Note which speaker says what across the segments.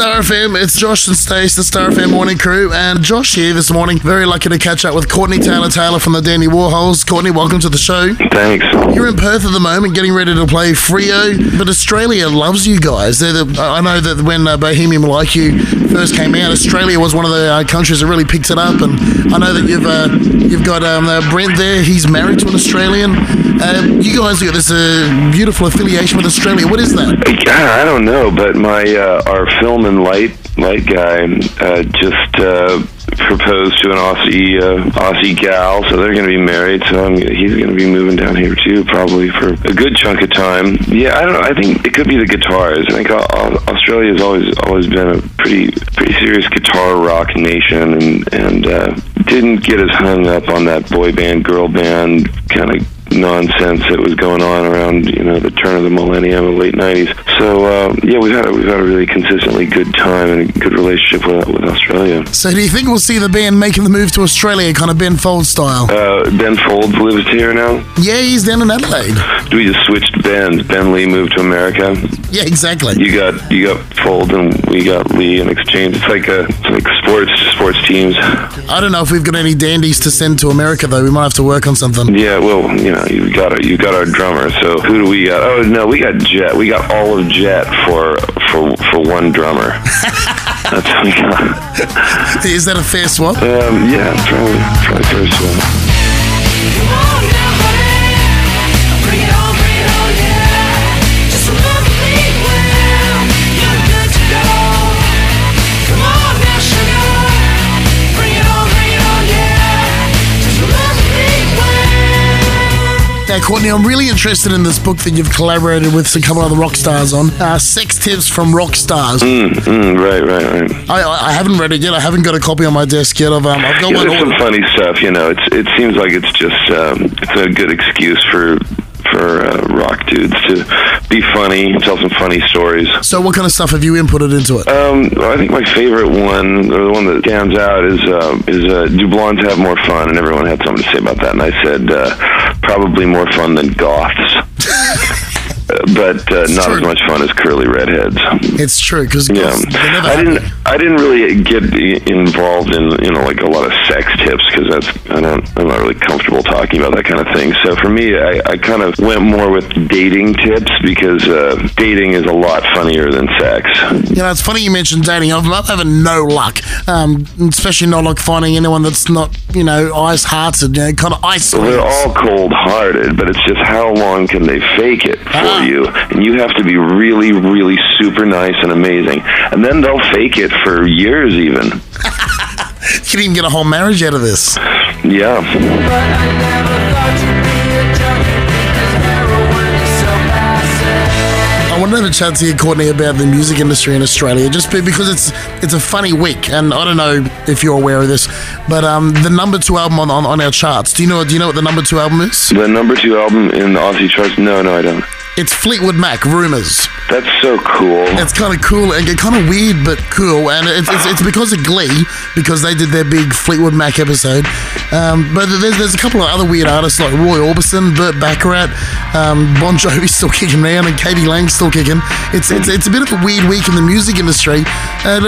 Speaker 1: Star FM. It's Josh and Stace, the Star FM morning crew, and Josh here this morning. Very lucky to catch up with Courtney Taylor Taylor from the Dandy Warhols. Courtney, welcome to the show.
Speaker 2: Thanks.
Speaker 1: You're in Perth at the moment, getting ready to play Freo, but Australia loves you guys. They're the, I know that when uh, Bohemian Like You first came out, Australia was one of the uh, countries that really picked it up, and I know that you've uh, you've got um, uh, Brent there. He's married to an Australian. Uh, you guys have got this uh, beautiful affiliation with Australia. What is that?
Speaker 2: I don't know, but my uh, our film light light guy uh, just uh, proposed to an Aussie uh, Aussie gal, so they're going to be married. So I'm, he's going to be moving down here too, probably for a good chunk of time. Yeah, I don't know. I think it could be the guitars. I think Australia has always always been a pretty pretty serious guitar rock nation, and and uh, didn't get as hung up on that boy band girl band kind of nonsense that was going on around you know the turn of the millennium and late '90s. So uh, yeah, we've had a, we've had a really consistently good time and a good relationship with with Australia.
Speaker 1: So do you think we'll see the band making the move to Australia, kind of Ben Folds style?
Speaker 2: Uh, ben Folds lives here now.
Speaker 1: Yeah, he's down in Adelaide.
Speaker 2: Do we just switched bands. Ben Lee moved to America.
Speaker 1: Yeah, exactly.
Speaker 2: You got you got Folds and we got Lee in exchange. It's like a it's like sports sports teams.
Speaker 1: I don't know if we've got any dandies to send to America though. We might have to work on something.
Speaker 2: Yeah, well, you know you got our, you got our drummer. So who do we got? Oh no, we got Jet. We got all of Jet for for for one drummer. That's what we got.
Speaker 1: Is that a fair swap?
Speaker 2: Um, yeah, probably probably fair swap.
Speaker 1: Now, Courtney, I'm really interested in this book that you've collaborated with a couple of the rock stars on. Uh, Sex Tips from Rock Stars.
Speaker 2: Mm, mm, right, right, right.
Speaker 1: I, I haven't read it yet. I haven't got a copy on my desk yet. I've, um, I've got
Speaker 2: yeah. There's some funny stuff, you know. It's it seems like it's just um, it's a good excuse for for uh, rock dudes to be funny, tell some funny stories.
Speaker 1: So, what kind of stuff have you inputted into it?
Speaker 2: Um, I think my favorite one, or the one that stands out, is uh, is uh, do blondes have more fun? And everyone had something to say about that, and I said uh, probably more fun than goths. But uh, not
Speaker 1: true.
Speaker 2: as much fun as curly redheads.
Speaker 1: It's true because
Speaker 2: Yeah, I didn't. I didn't really get involved in you know like a lot of sex tips because that's I don't. I'm not really comfortable talking about that kind of thing. So for me, I, I kind of went more with dating tips because uh, dating is a lot funnier than sex.
Speaker 1: You know, it's funny you mentioned dating. I'm, having no luck, um, especially not like finding anyone that's not, you know, ice hearted, you know, kind of ice.
Speaker 2: Well, they're all cold-hearted, but it's just how long can they fake it for
Speaker 1: Ah.
Speaker 2: You? And you have to be really, really super nice and amazing, and then they'll fake it for years, even.
Speaker 1: You can even get a whole marriage out of this.
Speaker 2: Yeah.
Speaker 1: Wanted to have a chat to you, Courtney, about the music industry in Australia, just because it's it's a funny week, and I don't know if you're aware of this, but um, the number two album on, on, on our charts. Do you know? Do you know what the number two album is?
Speaker 2: The number two album in the Aussie charts? No, no, I don't.
Speaker 1: It's Fleetwood Mac, Rumors.
Speaker 2: That's so cool.
Speaker 1: It's kind of cool and kind of weird, but cool. And it's, it's, it's because of Glee, because they did their big Fleetwood Mac episode. Um, but there's, there's a couple of other weird artists like Roy Orbison, Burt Bacharach, um, Bon Jovi's still kicking around, and k.d. lang's still kicking. It's, it's it's a bit of a weird week in the music industry. Uh,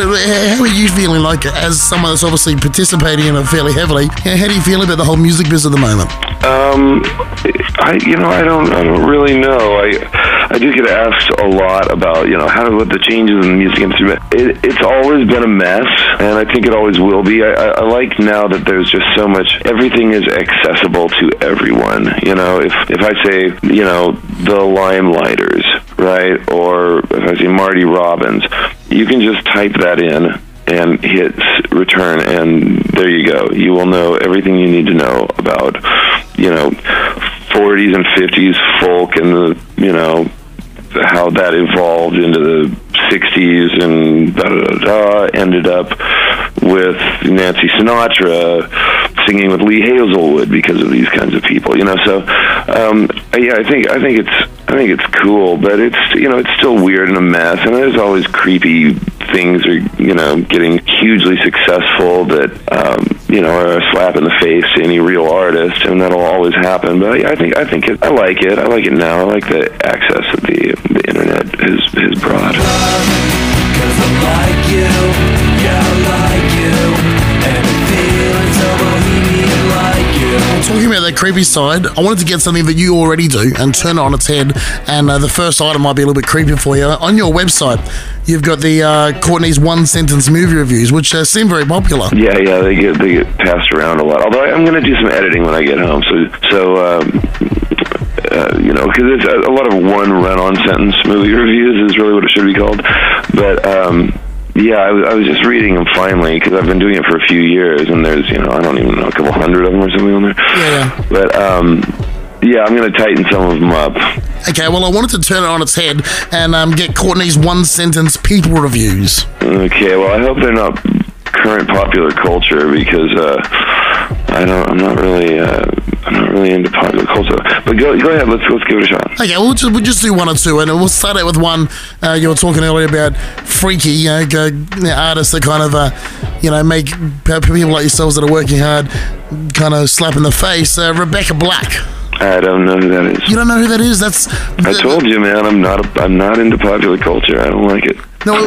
Speaker 1: how are you feeling like, as someone that's obviously participating in it fairly heavily? How do you feel about the whole music biz at the moment?
Speaker 2: Um, I you know I don't I don't really know. I I do get asked a lot about you know how what the changes in the music industry. It, it's always been a mess, and I think it always will be. I, I, I like now that there's just so much. Everything is accessible to everyone. You know, if if I say you know the Limeliters, right, or if I say Marty Robbins, you can just type that in and hit return and there you go. You will know everything you need to know about you know 40s and 50s folk and the you know how that evolved into the 60s and da da da da ended up with Nancy Sinatra singing with Lee Hazlewood because of these kinds of people you know so um yeah I think I think it's I think it's cool but it's you know it's still weird and a mess and there's always creepy things are you know getting hugely successful that um, you know are a slap in the face to any real artist, and that'll always happen. But I, I think I think it, I like it. I like it now. I like the access that the the internet has has brought.
Speaker 1: Talking about that creepy side, I wanted to get something that you already do and turn it on its head. And uh, the first item might be a little bit creepy for you. On your website, you've got the uh, Courtney's one sentence movie reviews, which uh, seem very popular.
Speaker 2: Yeah, yeah, they get they get passed around a lot. Although I'm going to do some editing when I get home, so so um, uh, you know, because it's a, a lot of one run-on sentence movie reviews is really what it should be called. But um, yeah, I was, I was just reading them finally because I've been doing it for a few years, and there's you know I don't even know a couple hundred of them or something on there.
Speaker 1: Yeah, yeah.
Speaker 2: But um, yeah, I'm going to tighten some of them up.
Speaker 1: Okay, well, I wanted to turn it on its head and um, get Courtney's one sentence people reviews.
Speaker 2: Okay, well, I hope they're not current popular culture because uh, I don't. I'm not really. Uh, I'm not really into popular culture. But go, go ahead. Let's let's give it a shot.
Speaker 1: Okay, we'll just, we'll just do one or two, and we'll start out with one. Uh, you were talking earlier about freaky, you know, go, artists that kind of, uh, you know, make people like yourselves that are working hard kind of slap in the face. Uh, Rebecca Black.
Speaker 2: I don't know who that is.
Speaker 1: You don't know who that is? That's
Speaker 2: I told you, man. I'm not. A, I'm not into popular culture. I don't like it.
Speaker 1: no,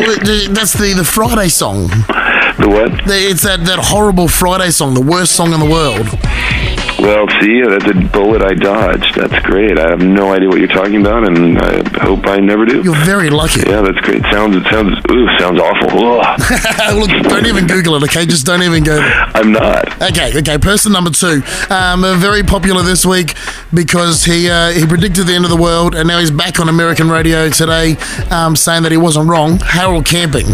Speaker 1: that's the the Friday song.
Speaker 2: The what?
Speaker 1: It's that that horrible Friday song, the worst song in the world.
Speaker 2: Well, see, that's a bullet I dodged. That's great. I have no idea what you're talking about, and I hope I never do.
Speaker 1: You're very lucky.
Speaker 2: Yeah, that's great. Sounds. It sounds. Ooh, sounds awful.
Speaker 1: Look, don't even Google it, okay? Just don't even go. there.
Speaker 2: I'm not.
Speaker 1: Okay, okay. Person number two, um, uh, very popular this week because he uh, he predicted the end of the world, and now he's back on American radio today, um, saying that he wasn't wrong. Harold Camping.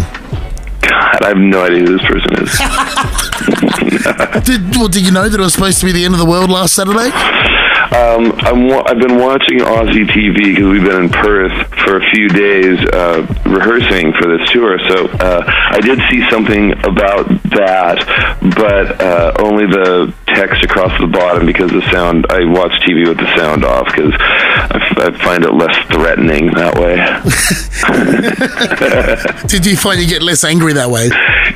Speaker 2: God, I have no idea who this person is.
Speaker 1: Did well, did you know that it was supposed to be the end of the world last Saturday?
Speaker 2: Um, I'm, I've been watching Aussie TV because we've been in Perth for a few days uh, rehearsing for this tour. So uh, I did see something about that, but uh, only the text across the bottom because the sound. I watch TV with the sound off because I, I find it less threatening that way.
Speaker 1: Did you find you get less angry that way?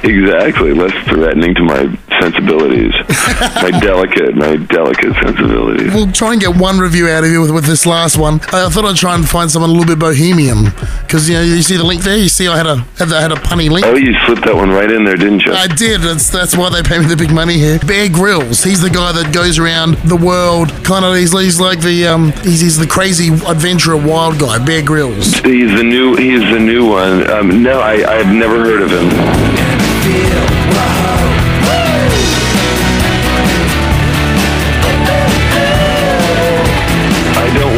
Speaker 2: Exactly, less threatening to my sensibilities, my delicate, my delicate sensibilities.
Speaker 1: We'll try and get one review out of you with, with this last one. I thought I'd try and find someone a little bit bohemian because you know you see the link there. You see I had a had, the, had a punny link.
Speaker 2: Oh, you slipped that one right in there, didn't you?
Speaker 1: I did. That's that's why they pay me the big money here. Bear Grylls. He's the guy that goes around the world. Kind of. He's, he's like the um. He's, he's the crazy adventurer wild guy. Bear Grylls.
Speaker 2: He's the new. He's the new one. Um, no, I, I've never heard of him.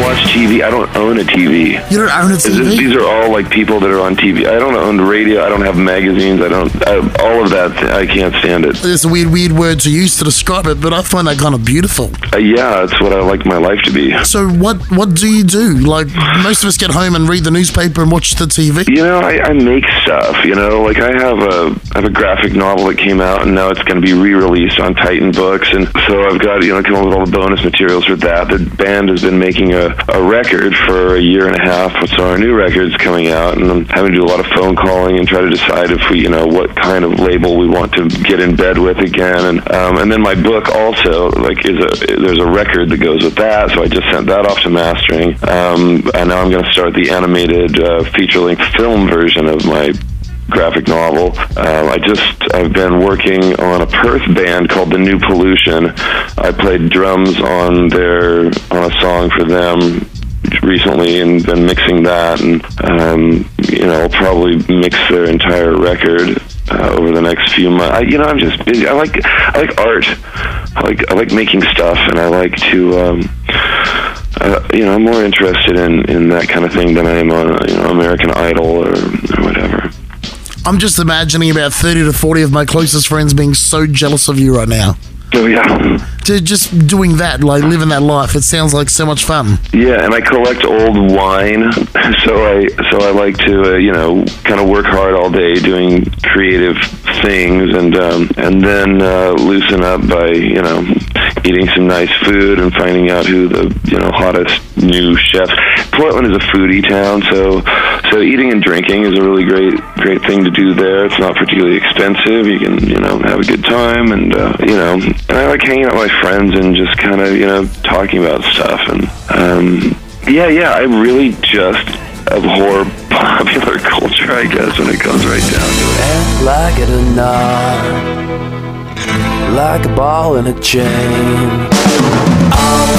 Speaker 2: Watch TV. I don't own a TV.
Speaker 1: You don't own a
Speaker 2: Is this-
Speaker 1: TV.
Speaker 2: these are all like people that are on TV. I don't own the radio. I don't have magazines. I don't. I, all of that. I can't stand it.
Speaker 1: It's a weird, weird word to use to describe it, but I find that kind of beautiful.
Speaker 2: Uh, yeah, that's what I like my life to be.
Speaker 1: So, what what do you do? Like most of us get home and read the newspaper and watch the TV.
Speaker 2: You know, I, I make stuff. You know, like I have a I have a graphic novel that came out, and now it's going to be re-released on Titan Books, and so I've got you know come up with all the bonus materials for that. The band has been making a, a record for a year and a half, so our new record's coming out, and I'm having to do a lot of phone calling and try to decide if we you know what kind of label we want to get in bed with again, and um, and then my book also like is a there's a record that goes with that, so I just sent that off to mastering, um, and now I'm going to start the animated uh, feature-length film version of my graphic novel. Um, I just I've been working on a Perth band called The New Pollution. I played drums on their on a song for them recently and been mixing that and um, you know I'll probably mix their entire record uh, over the next few months. I, you know I'm just busy. I like I like art. I like I like making stuff and I like to um, uh, you know I'm more interested in in that kind of thing than I am on you know American Idol or, or whatever.
Speaker 1: I'm just imagining about 30 to 40 of my closest friends being so jealous of you right now.
Speaker 2: Oh yeah.
Speaker 1: To just doing that, like living that life, it sounds like so much fun.
Speaker 2: Yeah, and I collect old wine, so I so I like to uh, you know kind of work hard all day doing creative things, and um, and then uh, loosen up by you know eating some nice food and finding out who the you know hottest new chefs. Portland is a foodie town, so so eating and drinking is a really great great thing to do there. It's not particularly expensive. You can you know have a good time, and uh, you know, and I like hanging out with my friends and just kind of you know talking about stuff and um, yeah, yeah. I really just abhor popular culture, I guess, when it comes right down to it.
Speaker 3: like it or not, like a ball in a chain. All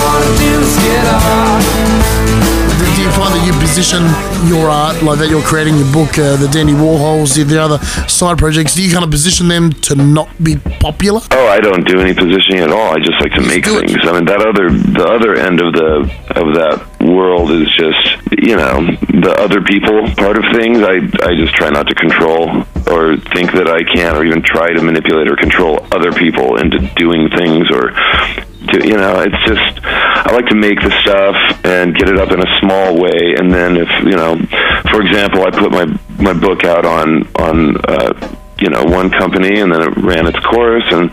Speaker 1: position your art like that you're creating your book, uh, the Dandy Warhols, the, the other side projects? Do you kind of position them to not be popular?
Speaker 2: Oh, I don't do any positioning at all. I just like to make things. I mean, that other the other end of the of that world is just you know the other people part of things. I I just try not to control or think that I can or even try to manipulate or control other people into doing things or to you know it's just I like to make the stuff and get it up in a small way. And then if you know for example I put my my book out on on uh you know one company and then it ran its course and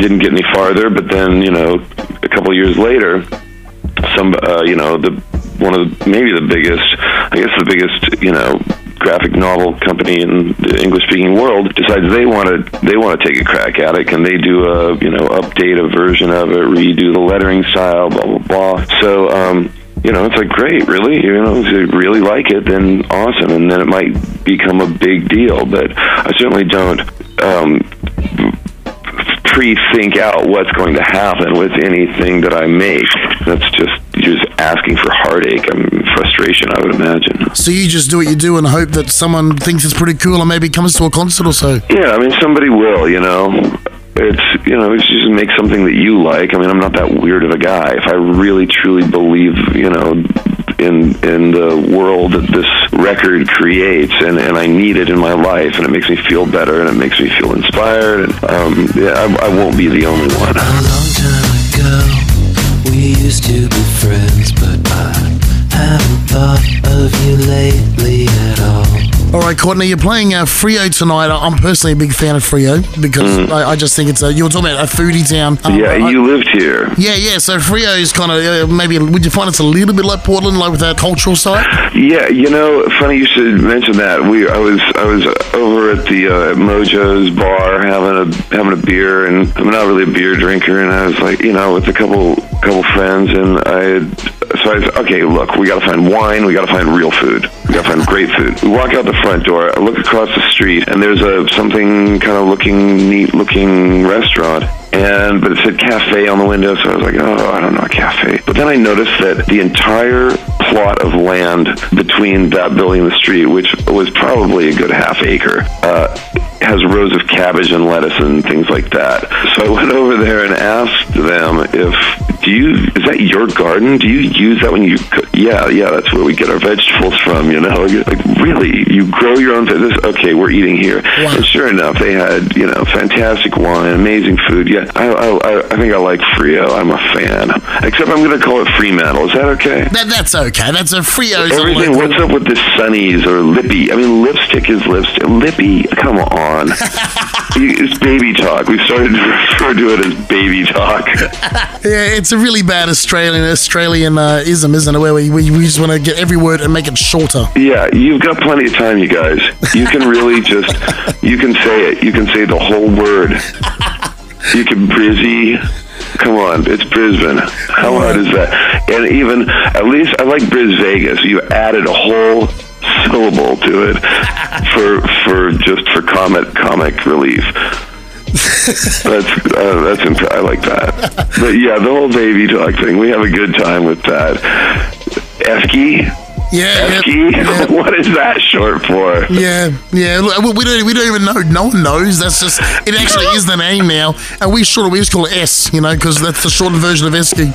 Speaker 2: didn't get any farther. But then you know a couple years later some uh, you know the one of the, maybe the biggest I guess the biggest you know graphic novel company in the English speaking world decides they want to they want to take a crack at it can they do a you know update a version of it redo the lettering style blah blah blah so um you know, it's like great, really. You know, if you really like it, then awesome, and then it might become a big deal. But I certainly don't um, pre-think out what's going to happen with anything that I make. That's just you're just asking for heartache and frustration, I would imagine.
Speaker 1: So you just do what you do and hope that someone thinks it's pretty cool and maybe comes to a concert or so.
Speaker 2: Yeah, I mean, somebody will, you know. It's you know, it's just make something that you like. I mean, I'm not that weird of a guy. If I really truly believe, you know, in in the world that this record creates, and and I need it in my life, and it makes me feel better, and it makes me feel inspired, and um, yeah, I, I won't be the only one.
Speaker 3: A long time ago, we used to be friends, but I haven't thought of you lately at all.
Speaker 1: All right, Courtney, you're playing uh, Freo tonight. I'm personally a big fan of Freo because I, I just think it's a. You were talking about a foodie town. Um.
Speaker 2: Yeah,
Speaker 1: I-
Speaker 2: you lived here.
Speaker 1: yeah, yeah. So Freo is kind of uh, maybe. Would you find it's a little bit like Portland, like with that cultural side?
Speaker 2: Yeah, you know, funny you should mention that. We, I was, I was over at the uh, Mojo's bar having a having a beer, and I'm not really a beer drinker, and I was like, you know, with a couple couple friends, and I had, so I said, okay, look, we got to find wine, we got to find real food, we got to find great food. We walk out the front door, I look across the street, and there's a something kind of looking neat looking restaurant and but it said cafe on the window, so I was like, oh, I don't know, a cafe. But then I noticed that the entire plot of land between that building and the street, which was probably a good half acre, uh, has rows of cabbage and lettuce and things like that. So I went over there and asked them if do you is that your garden? Do you use that when you? cook? Yeah, yeah, that's where we get our vegetables from. You know, like really, you grow your own. This okay, we're eating here.
Speaker 1: Wow.
Speaker 2: And sure enough, they had you know fantastic wine, amazing food. Yeah, I I, I- think I like Freo. I'm a fan. Except I'm going to call it Fremantle. Is that okay?
Speaker 1: That, that's okay. That's a Freo's. a
Speaker 2: Everything. What's up with the Sunnies or Lippy? I mean, lipstick is lipstick. Lippy. Come on. It's baby talk. We started to refer to it as baby talk.
Speaker 1: Yeah, it's a really bad Australian Australian uh, ism, isn't it? Where we, we, we just want to get every word and make it shorter.
Speaker 2: Yeah, you've got plenty of time, you guys. You can really just, you can say it. You can say the whole word. You can Brizzy. Come on, it's Brisbane. How hard is that? And even, at least, I like Bris Vegas. You added a whole syllable to it for for just for comic comic relief. That's uh, that's imp- I like that. But yeah, the whole baby talk thing. We have a good time with that. Esky.
Speaker 1: Yeah,
Speaker 2: Esky?
Speaker 1: yeah.
Speaker 2: What is that short for?
Speaker 1: Yeah, yeah. We- We don't, we don't even know. No one knows. That's just. It actually is the name now, and we short. We just call it S. You know, because that's the shortened version of Esky.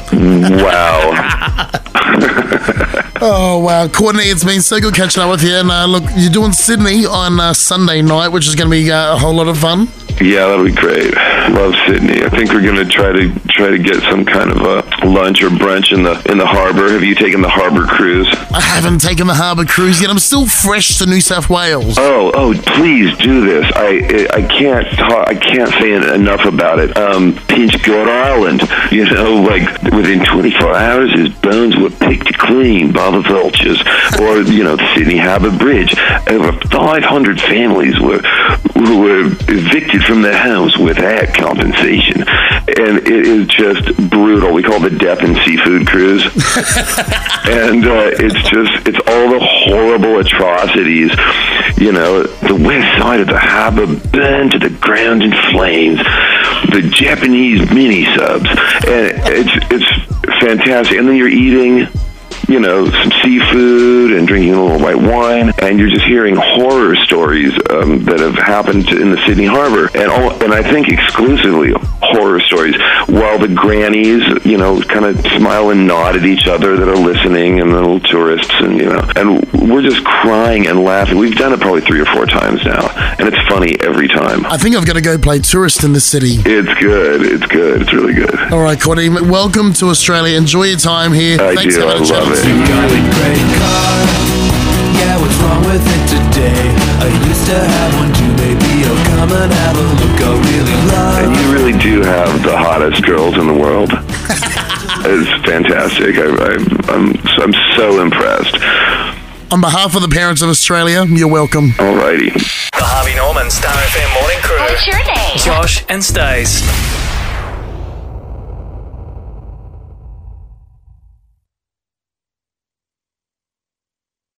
Speaker 2: Wow.
Speaker 1: Oh wow, Courtney, it's been so good catching up with you. And uh, look, you're doing Sydney on uh, Sunday night, which is going to be uh, a whole lot of fun.
Speaker 2: Yeah, that'll be great. Love Sydney. I think we're gonna try to try to get some kind of a lunch or brunch in the in the harbor. Have you taken the harbor cruise?
Speaker 1: I haven't taken the harbour cruise yet. I'm still fresh to New South Wales.
Speaker 2: Oh, oh, please do this. I I can't talk, I can't say enough about it. Um, Pinchgut Island. You know, like within 24 hours, his bones were picked clean by the vultures. Or you know, the Sydney Harbour Bridge. Over 500 families were were evicted from their homes without compensation, and it is just brutal. We call it the Death and Seafood Cruise, and uh, it's just it's all the horrible atrocities. You know, the west side of the harbor burned to the ground in flames. The Japanese mini subs, and it's it's fantastic. And then you're eating you know, some seafood white wine, and you're just hearing horror stories um, that have happened in the Sydney Harbor, and all, and I think exclusively horror stories. While the grannies, you know, kind of smile and nod at each other that are listening, and the little tourists, and you know, and we're just crying and laughing. We've done it probably three or four times now, and it's funny every time.
Speaker 1: I think I've got to go play tourist in the city.
Speaker 2: It's good. It's good. It's really good.
Speaker 1: All right, Courtney, welcome to Australia. Enjoy your time here.
Speaker 2: I
Speaker 1: Thanks
Speaker 2: do.
Speaker 1: for
Speaker 2: I
Speaker 1: having a
Speaker 2: love
Speaker 1: chat.
Speaker 2: it.
Speaker 3: With today? I used to have one too, baby. Oh, come and have a look. I really
Speaker 2: And you really do have the hottest girls in the world. it's fantastic. I, I, I'm I'm so impressed.
Speaker 1: On behalf of the parents of Australia, you're welcome.
Speaker 2: Alrighty.
Speaker 4: The Harvey Norman Star FM morning crew.
Speaker 5: What's your name?
Speaker 4: Josh and Stace.